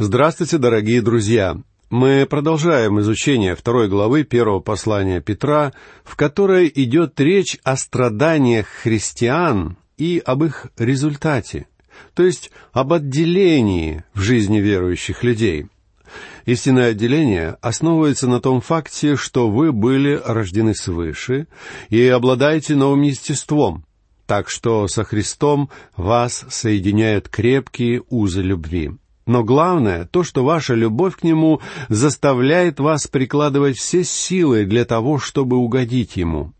Здравствуйте, дорогие друзья! Мы продолжаем изучение второй главы первого послания Петра, в которой идет речь о страданиях христиан и об их результате, то есть об отделении в жизни верующих людей. Истинное отделение основывается на том факте, что вы были рождены свыше и обладаете новым естеством, так что со Христом вас соединяют крепкие узы любви. Но главное то, что ваша любовь к Нему заставляет вас прикладывать все силы для того, чтобы угодить Ему.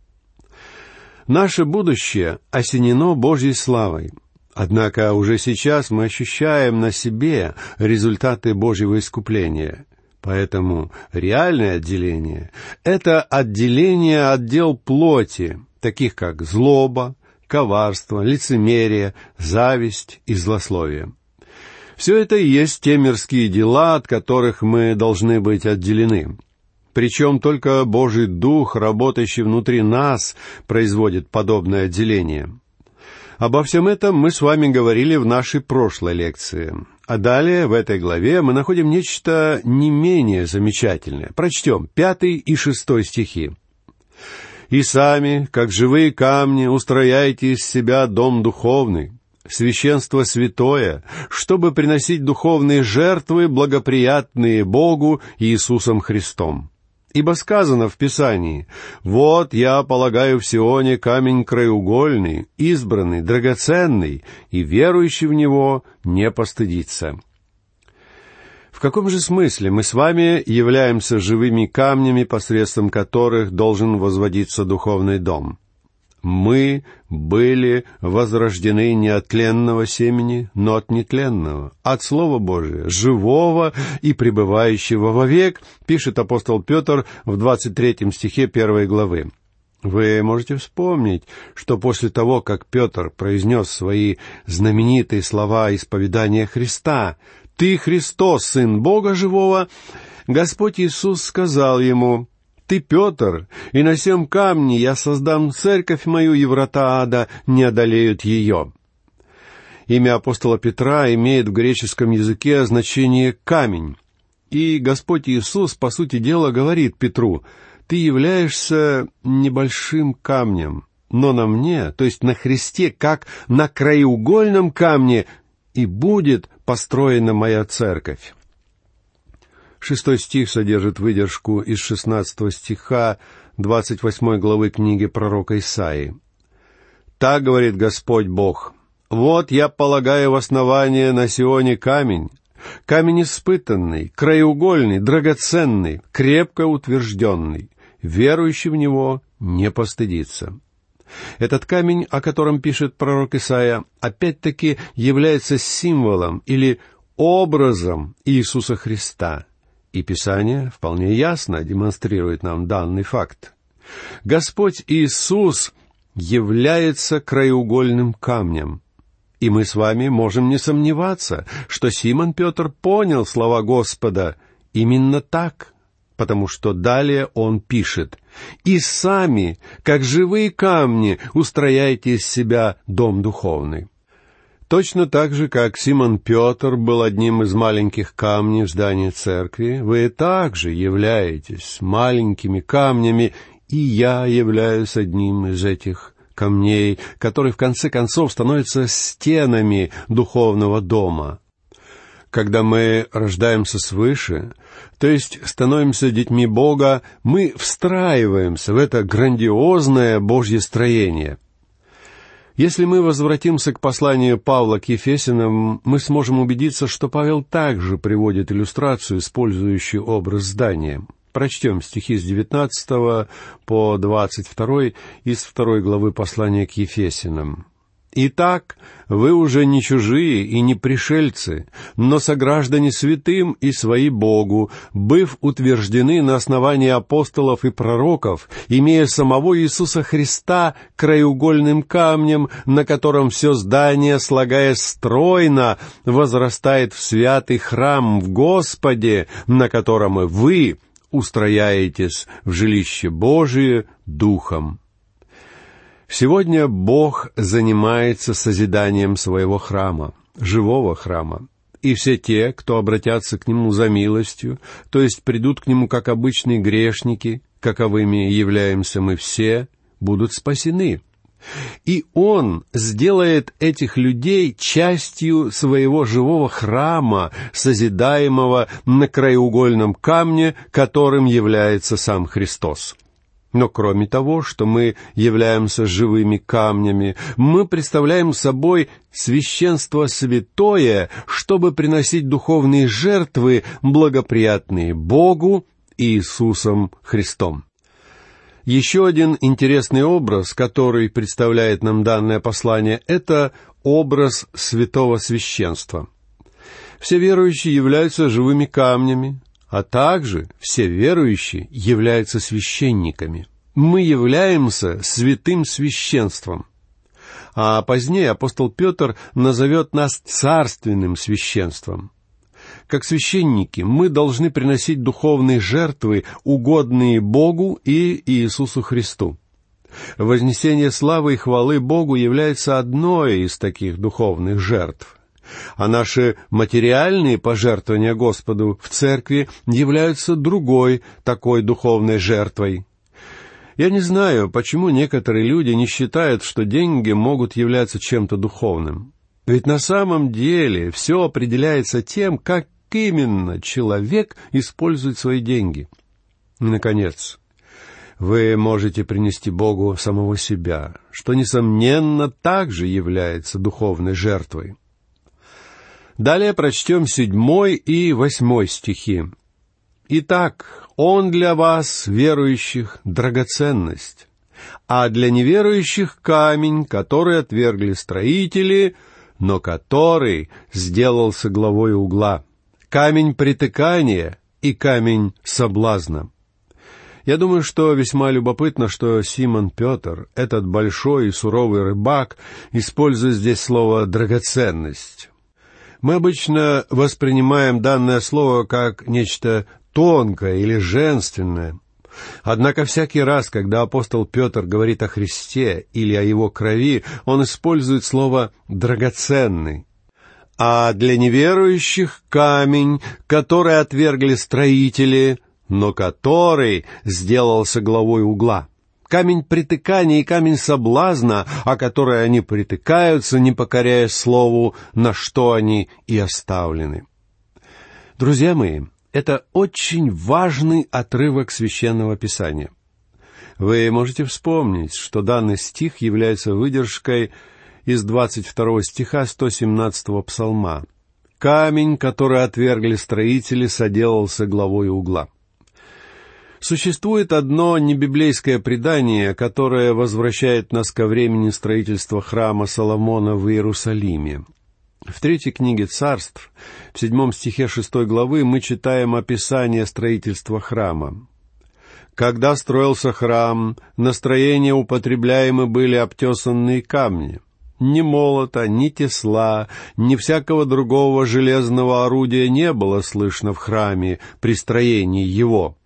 Наше будущее осенено Божьей славой. Однако уже сейчас мы ощущаем на себе результаты Божьего искупления. Поэтому реальное отделение — это отделение от дел плоти, таких как злоба, коварство, лицемерие, зависть и злословие. Все это и есть те мирские дела, от которых мы должны быть отделены. Причем только Божий Дух, работающий внутри нас, производит подобное отделение. Обо всем этом мы с вами говорили в нашей прошлой лекции. А далее, в этой главе, мы находим нечто не менее замечательное. Прочтем пятый и шестой стихи. «И сами, как живые камни, устрояйте из себя дом духовный, священство святое, чтобы приносить духовные жертвы, благоприятные Богу Иисусом Христом. Ибо сказано в Писании, «Вот я полагаю в Сионе камень краеугольный, избранный, драгоценный, и верующий в него не постыдится». В каком же смысле мы с вами являемся живыми камнями, посредством которых должен возводиться духовный дом? Мы были возрождены не от тленного семени, но от нетленного, от Слова Божия, живого и пребывающего вовек, пишет апостол Петр в 23 стихе первой главы. Вы можете вспомнить, что после того, как Петр произнес свои знаменитые слова исповедания Христа «Ты, Христос, Сын Бога Живого», Господь Иисус сказал ему ты, Петр, и на сем камне я создам церковь мою, и врата ада не одолеют ее». Имя апостола Петра имеет в греческом языке значение «камень». И Господь Иисус, по сути дела, говорит Петру, «Ты являешься небольшим камнем, но на мне, то есть на Христе, как на краеугольном камне, и будет построена моя церковь». Шестой стих содержит выдержку из шестнадцатого стиха двадцать восьмой главы книги пророка Исаии. «Так говорит Господь Бог, вот я полагаю в основание на Сионе камень, камень испытанный, краеугольный, драгоценный, крепко утвержденный, верующий в него не постыдится». Этот камень, о котором пишет пророк Исаия, опять-таки является символом или образом Иисуса Христа — и Писание вполне ясно демонстрирует нам данный факт. Господь Иисус является краеугольным камнем. И мы с вами можем не сомневаться, что Симон Петр понял слова Господа именно так, потому что далее он пишет «И сами, как живые камни, устрояйте из себя дом духовный». Точно так же, как Симон Петр был одним из маленьких камней в здании церкви, вы также являетесь маленькими камнями, и я являюсь одним из этих камней, который в конце концов становится стенами духовного дома. Когда мы рождаемся свыше, то есть становимся детьми Бога, мы встраиваемся в это грандиозное Божье строение — если мы возвратимся к посланию Павла к Ефесинам, мы сможем убедиться, что Павел также приводит иллюстрацию, использующую образ здания. Прочтем стихи с 19 по 22 из второй главы послания к Ефесинам. Итак, вы уже не чужие и не пришельцы, но сограждане святым и свои Богу, быв утверждены на основании апостолов и пророков, имея самого Иисуса Христа краеугольным камнем, на котором все здание, слагаясь стройно, возрастает в святый храм в Господе, на котором и вы устрояетесь в жилище Божие Духом. Сегодня Бог занимается созиданием своего храма, живого храма. и все те, кто обратятся к Нему за милостью, то есть придут к Нему как обычные грешники, каковыми являемся мы все, будут спасены. И Он сделает этих людей частью своего живого храма, созидаемого на краеугольном камне, которым является сам Христос. Но кроме того, что мы являемся живыми камнями, мы представляем собой священство святое, чтобы приносить духовные жертвы, благоприятные Богу и Иисусом Христом. Еще один интересный образ, который представляет нам данное послание, это образ святого священства. Все верующие являются живыми камнями, а также все верующие являются священниками. Мы являемся святым священством. А позднее апостол Петр назовет нас царственным священством. Как священники мы должны приносить духовные жертвы, угодные Богу и Иисусу Христу. Вознесение славы и хвалы Богу является одной из таких духовных жертв а наши материальные пожертвования Господу в церкви являются другой такой духовной жертвой. Я не знаю, почему некоторые люди не считают, что деньги могут являться чем-то духовным. Ведь на самом деле все определяется тем, как именно человек использует свои деньги. И, наконец, вы можете принести Богу самого себя, что, несомненно, также является духовной жертвой. Далее прочтем седьмой и восьмой стихи. «Итак, Он для вас, верующих, драгоценность, а для неверующих камень, который отвергли строители, но который сделался главой угла, камень притыкания и камень соблазна». Я думаю, что весьма любопытно, что Симон Петр, этот большой и суровый рыбак, использует здесь слово «драгоценность». Мы обычно воспринимаем данное слово как нечто тонкое или женственное. Однако всякий раз, когда апостол Петр говорит о Христе или о его крови, он использует слово «драгоценный». А для неверующих камень, который отвергли строители, но который сделался главой угла камень притыкания и камень соблазна, о который они притыкаются, не покоряя слову, на что они и оставлены. Друзья мои, это очень важный отрывок священного писания. Вы можете вспомнить, что данный стих является выдержкой из 22 стиха 117 псалма. «Камень, который отвергли строители, соделался главой угла». Существует одно небиблейское предание, которое возвращает нас ко времени строительства храма Соломона в Иерусалиме. В третьей книге царств, в седьмом стихе шестой главы, мы читаем описание строительства храма. Когда строился храм, на строение употребляемы были обтесанные камни. Ни молота, ни тесла, ни всякого другого железного орудия не было слышно в храме при строении его.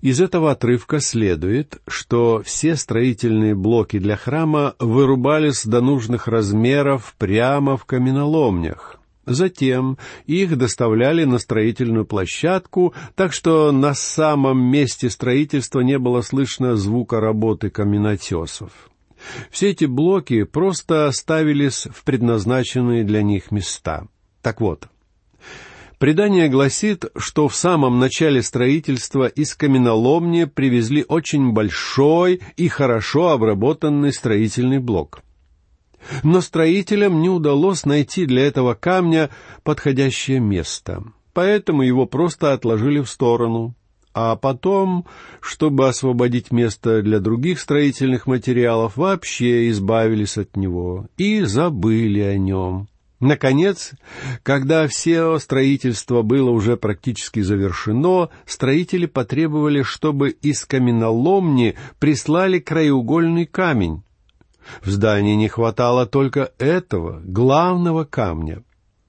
Из этого отрывка следует, что все строительные блоки для храма вырубались до нужных размеров прямо в каменоломнях. Затем их доставляли на строительную площадку, так что на самом месте строительства не было слышно звука работы каменотесов. Все эти блоки просто ставились в предназначенные для них места. Так вот, Предание гласит, что в самом начале строительства из каменоломни привезли очень большой и хорошо обработанный строительный блок. Но строителям не удалось найти для этого камня подходящее место, поэтому его просто отложили в сторону, а потом, чтобы освободить место для других строительных материалов, вообще избавились от него и забыли о нем. Наконец, когда все строительство было уже практически завершено, строители потребовали, чтобы из каменоломни прислали краеугольный камень. В здании не хватало только этого, главного камня.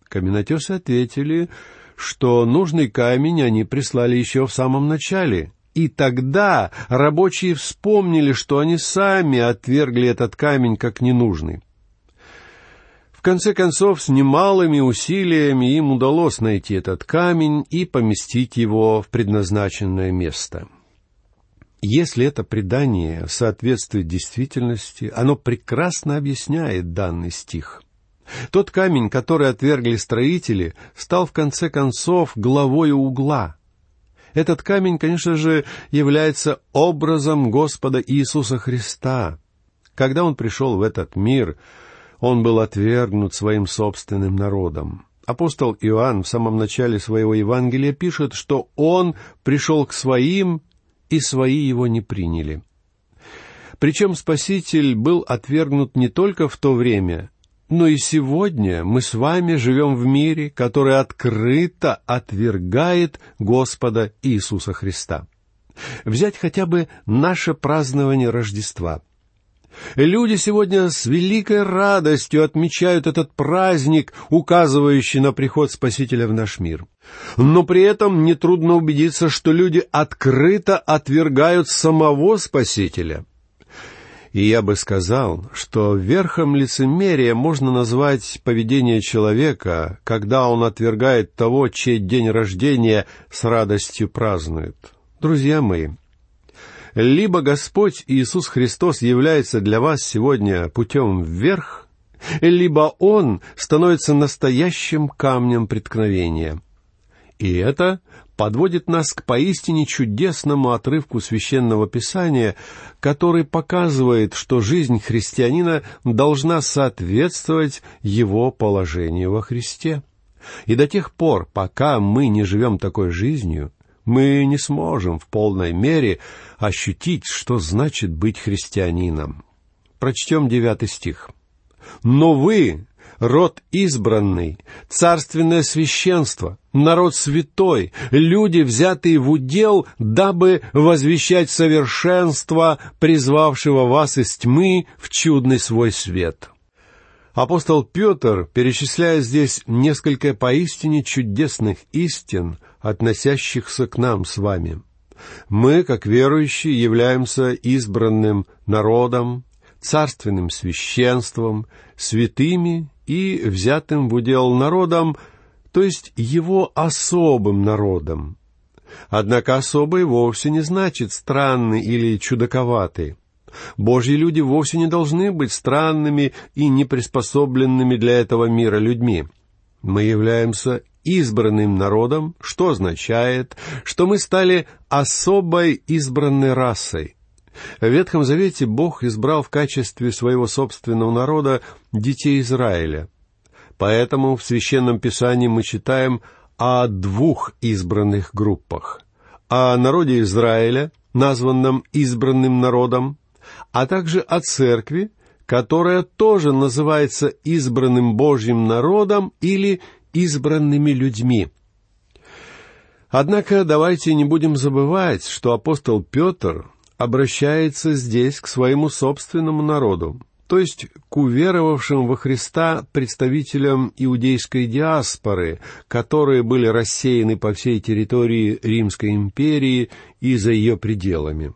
Каменотесы ответили, что нужный камень они прислали еще в самом начале, и тогда рабочие вспомнили, что они сами отвергли этот камень как ненужный. В конце концов, с немалыми усилиями им удалось найти этот камень и поместить его в предназначенное место. Если это предание соответствует действительности, оно прекрасно объясняет данный стих. Тот камень, который отвергли строители, стал в конце концов главой угла. Этот камень, конечно же, является образом Господа Иисуса Христа. Когда Он пришел в этот мир, он был отвергнут своим собственным народом. Апостол Иоанн в самом начале своего Евангелия пишет, что он пришел к своим, и свои его не приняли. Причем Спаситель был отвергнут не только в то время, но и сегодня мы с вами живем в мире, который открыто отвергает Господа Иисуса Христа. Взять хотя бы наше празднование Рождества – Люди сегодня с великой радостью отмечают этот праздник, указывающий на приход Спасителя в наш мир. Но при этом нетрудно убедиться, что люди открыто отвергают самого Спасителя. И я бы сказал, что верхом лицемерия можно назвать поведение человека, когда он отвергает того, чей день рождения с радостью празднует. Друзья мои, либо Господь Иисус Христос является для вас сегодня путем вверх, либо Он становится настоящим камнем преткновения. И это подводит нас к поистине чудесному отрывку священного писания, который показывает, что жизнь христианина должна соответствовать его положению во Христе. И до тех пор, пока мы не живем такой жизнью, мы не сможем в полной мере ощутить, что значит быть христианином. Прочтем девятый стих. «Но вы, род избранный, царственное священство, народ святой, люди, взятые в удел, дабы возвещать совершенство, призвавшего вас из тьмы в чудный свой свет». Апостол Петр, перечисляя здесь несколько поистине чудесных истин, относящихся к нам с вами. Мы, как верующие, являемся избранным народом, царственным священством, святыми и взятым в удел народом, то есть его особым народом. Однако особый вовсе не значит странный или чудаковатый. Божьи люди вовсе не должны быть странными и неприспособленными для этого мира людьми. Мы являемся избранным народом, что означает, что мы стали особой избранной расой. В Ветхом Завете Бог избрал в качестве своего собственного народа детей Израиля. Поэтому в Священном Писании мы читаем о двух избранных группах. О народе Израиля, названном избранным народом, а также о церкви, которая тоже называется избранным Божьим народом или избранными людьми. Однако давайте не будем забывать, что апостол Петр обращается здесь к своему собственному народу, то есть к уверовавшим во Христа представителям иудейской диаспоры, которые были рассеяны по всей территории Римской империи и за ее пределами.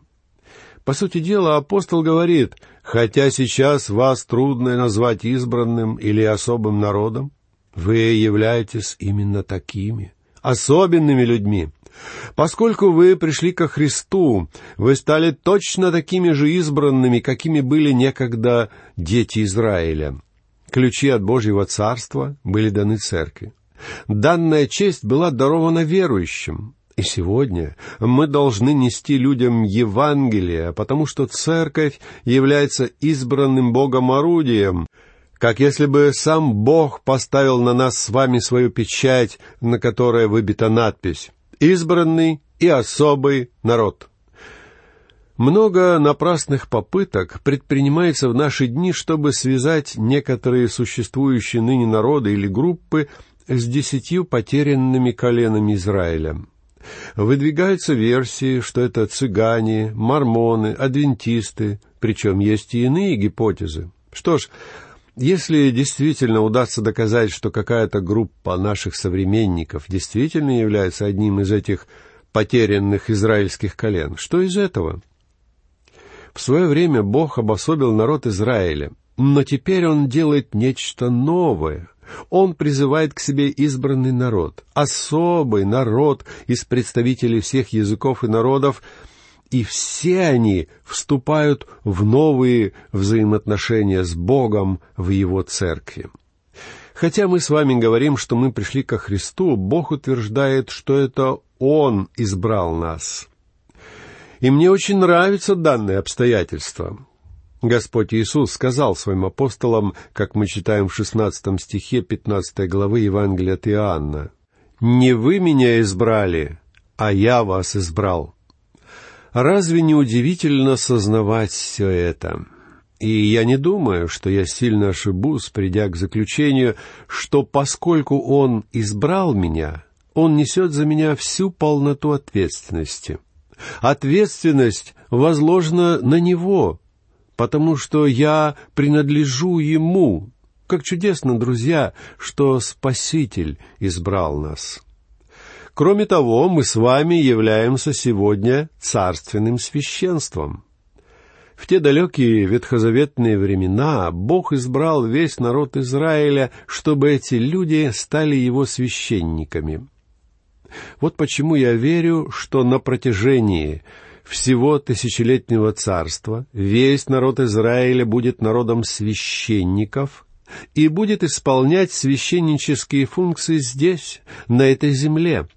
По сути дела, апостол говорит, хотя сейчас вас трудно назвать избранным или особым народом, вы являетесь именно такими, особенными людьми. Поскольку вы пришли ко Христу, вы стали точно такими же избранными, какими были некогда дети Израиля. Ключи от Божьего Царства были даны Церкви. Данная честь была дарована верующим. И сегодня мы должны нести людям Евангелие, потому что Церковь является избранным Богом орудием, как если бы сам Бог поставил на нас с вами свою печать, на которой выбита надпись «Избранный и особый народ». Много напрасных попыток предпринимается в наши дни, чтобы связать некоторые существующие ныне народы или группы с десятью потерянными коленами Израиля. Выдвигаются версии, что это цыгане, мормоны, адвентисты, причем есть и иные гипотезы. Что ж, если действительно удастся доказать, что какая-то группа наших современников действительно является одним из этих потерянных израильских колен, что из этого? В свое время Бог обособил народ Израиля, Но теперь Он делает нечто новое. Он призывает к себе избранный народ, особый народ из представителей всех языков и народов, и все они вступают в новые взаимоотношения с Богом в Его церкви. Хотя мы с вами говорим, что мы пришли ко Христу, Бог утверждает, что это Он избрал нас. И мне очень нравится данное обстоятельство. Господь Иисус сказал своим апостолам, как мы читаем в 16 стихе 15 главы Евангелия от Иоанна, «Не вы меня избрали, а я вас избрал». Разве не удивительно сознавать все это? И я не думаю, что я сильно ошибусь, придя к заключению, что поскольку Он избрал меня, Он несет за меня всю полноту ответственности. Ответственность возложена на Него, потому что я принадлежу Ему. Как чудесно, друзья, что Спаситель избрал нас. Кроме того, мы с вами являемся сегодня царственным священством. В те далекие ветхозаветные времена Бог избрал весь народ Израиля, чтобы эти люди стали его священниками. Вот почему я верю, что на протяжении всего тысячелетнего царства весь народ Израиля будет народом священников и будет исполнять священнические функции здесь, на этой земле.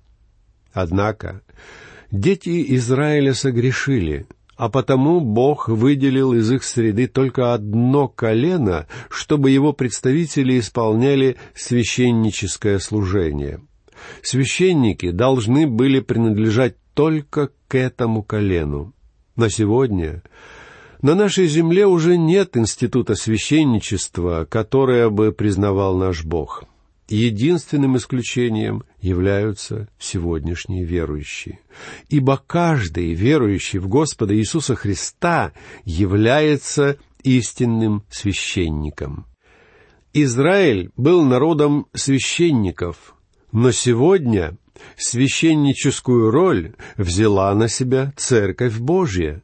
Однако дети Израиля согрешили, а потому Бог выделил из их среды только одно колено, чтобы его представители исполняли священническое служение. Священники должны были принадлежать только к этому колену. На сегодня на нашей земле уже нет института священничества, которое бы признавал наш Бог. Единственным исключением являются сегодняшние верующие. Ибо каждый верующий в Господа Иисуса Христа является истинным священником. Израиль был народом священников, но сегодня священническую роль взяла на себя Церковь Божья.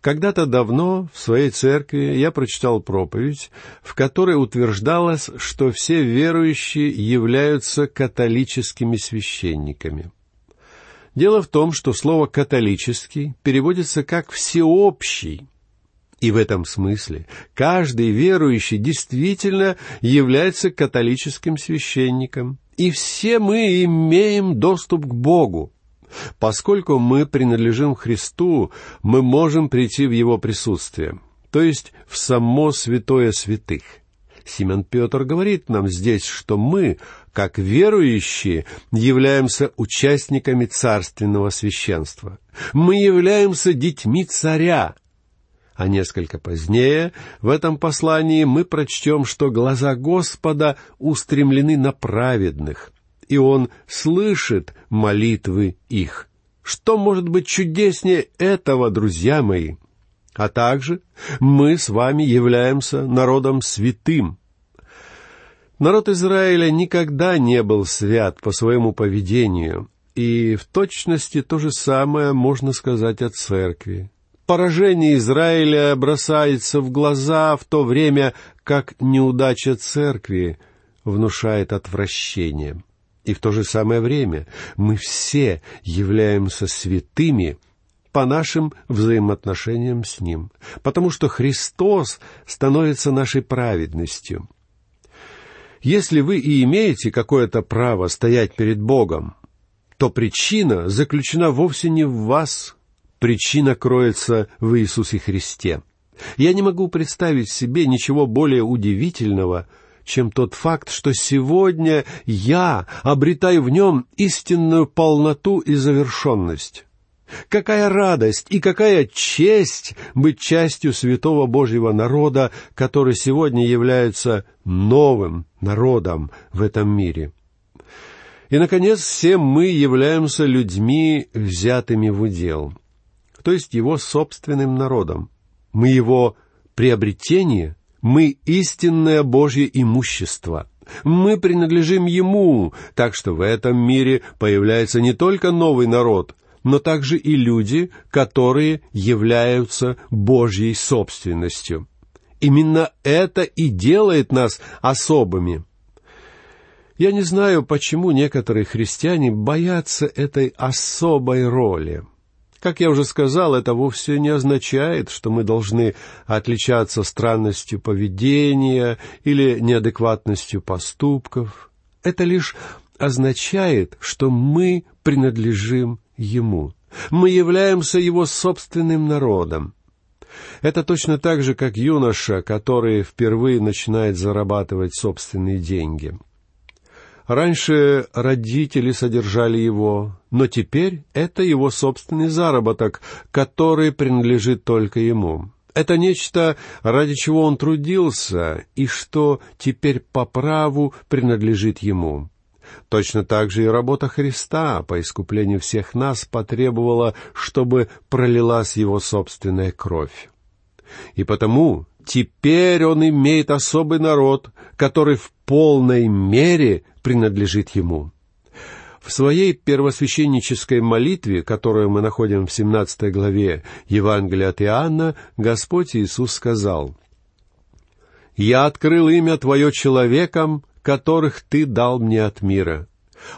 Когда-то давно в своей церкви я прочитал проповедь, в которой утверждалось, что все верующие являются католическими священниками. Дело в том, что слово «католический» переводится как «всеобщий», и в этом смысле каждый верующий действительно является католическим священником, и все мы имеем доступ к Богу. Поскольку мы принадлежим Христу, мы можем прийти в Его присутствие, то есть в само святое святых. Симон Петр говорит нам здесь, что мы, как верующие, являемся участниками царственного священства. Мы являемся детьми царя, а несколько позднее в этом послании мы прочтем, что глаза Господа устремлены на праведных, и Он слышит молитвы их. Что может быть чудеснее этого, друзья мои? А также мы с вами являемся народом святым. Народ Израиля никогда не был свят по своему поведению, и в точности то же самое можно сказать о церкви поражение Израиля бросается в глаза, в то время как неудача церкви внушает отвращение. И в то же самое время мы все являемся святыми по нашим взаимоотношениям с Ним, потому что Христос становится нашей праведностью. Если вы и имеете какое-то право стоять перед Богом, то причина заключена вовсе не в вас, Причина кроется в Иисусе Христе. Я не могу представить себе ничего более удивительного, чем тот факт, что сегодня я обретаю в нем истинную полноту и завершенность. Какая радость и какая честь быть частью святого Божьего народа, который сегодня является новым народом в этом мире. И, наконец, все мы являемся людьми, взятыми в удел — то есть его собственным народом. Мы его приобретение, мы истинное Божье имущество. Мы принадлежим Ему, так что в этом мире появляется не только новый народ, но также и люди, которые являются Божьей собственностью. Именно это и делает нас особыми. Я не знаю, почему некоторые христиане боятся этой особой роли. Как я уже сказал, это вовсе не означает, что мы должны отличаться странностью поведения или неадекватностью поступков. Это лишь означает, что мы принадлежим Ему. Мы являемся Его собственным народом. Это точно так же, как юноша, который впервые начинает зарабатывать собственные деньги. Раньше родители содержали его, но теперь это его собственный заработок, который принадлежит только ему. Это нечто, ради чего он трудился, и что теперь по праву принадлежит ему. Точно так же и работа Христа по искуплению всех нас потребовала, чтобы пролилась его собственная кровь. И потому теперь он имеет особый народ, который в полной мере принадлежит ему. В своей первосвященнической молитве, которую мы находим в 17 главе Евангелия от Иоанна, Господь Иисус сказал, «Я открыл имя Твое человекам, которых Ты дал мне от мира.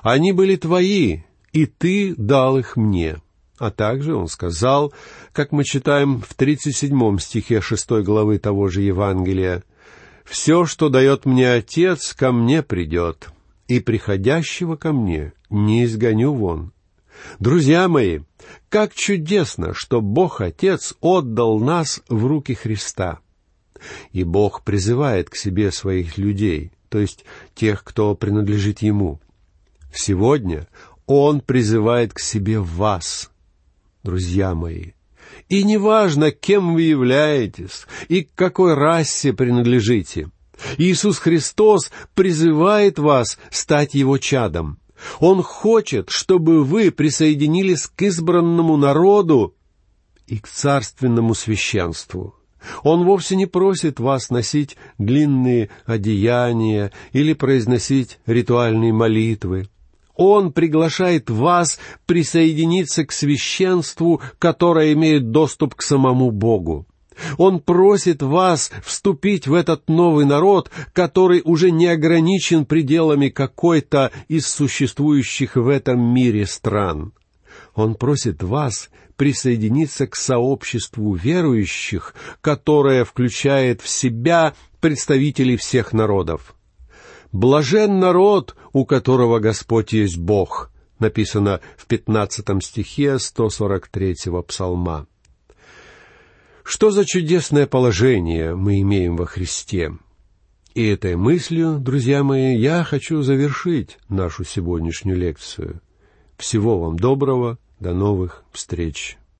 Они были Твои, и Ты дал их мне». А также он сказал, как мы читаем в 37 стихе 6 главы того же Евангелия, «Все, что дает мне Отец, ко мне придет, и приходящего ко мне не изгоню вон». Друзья мои, как чудесно, что Бог Отец отдал нас в руки Христа. И Бог призывает к себе своих людей, то есть тех, кто принадлежит Ему. Сегодня Он призывает к себе вас, друзья мои. И неважно, кем вы являетесь и к какой расе принадлежите. Иисус Христос призывает вас стать Его чадом. Он хочет, чтобы вы присоединились к избранному народу и к царственному священству. Он вовсе не просит вас носить длинные одеяния или произносить ритуальные молитвы. Он приглашает вас присоединиться к священству, которое имеет доступ к самому Богу. Он просит вас вступить в этот новый народ, который уже не ограничен пределами какой-то из существующих в этом мире стран. Он просит вас присоединиться к сообществу верующих, которое включает в себя представителей всех народов. «Блажен народ, у которого Господь есть Бог», написано в пятнадцатом стихе 143-го псалма. Что за чудесное положение мы имеем во Христе? И этой мыслью, друзья мои, я хочу завершить нашу сегодняшнюю лекцию. Всего вам доброго, до новых встреч.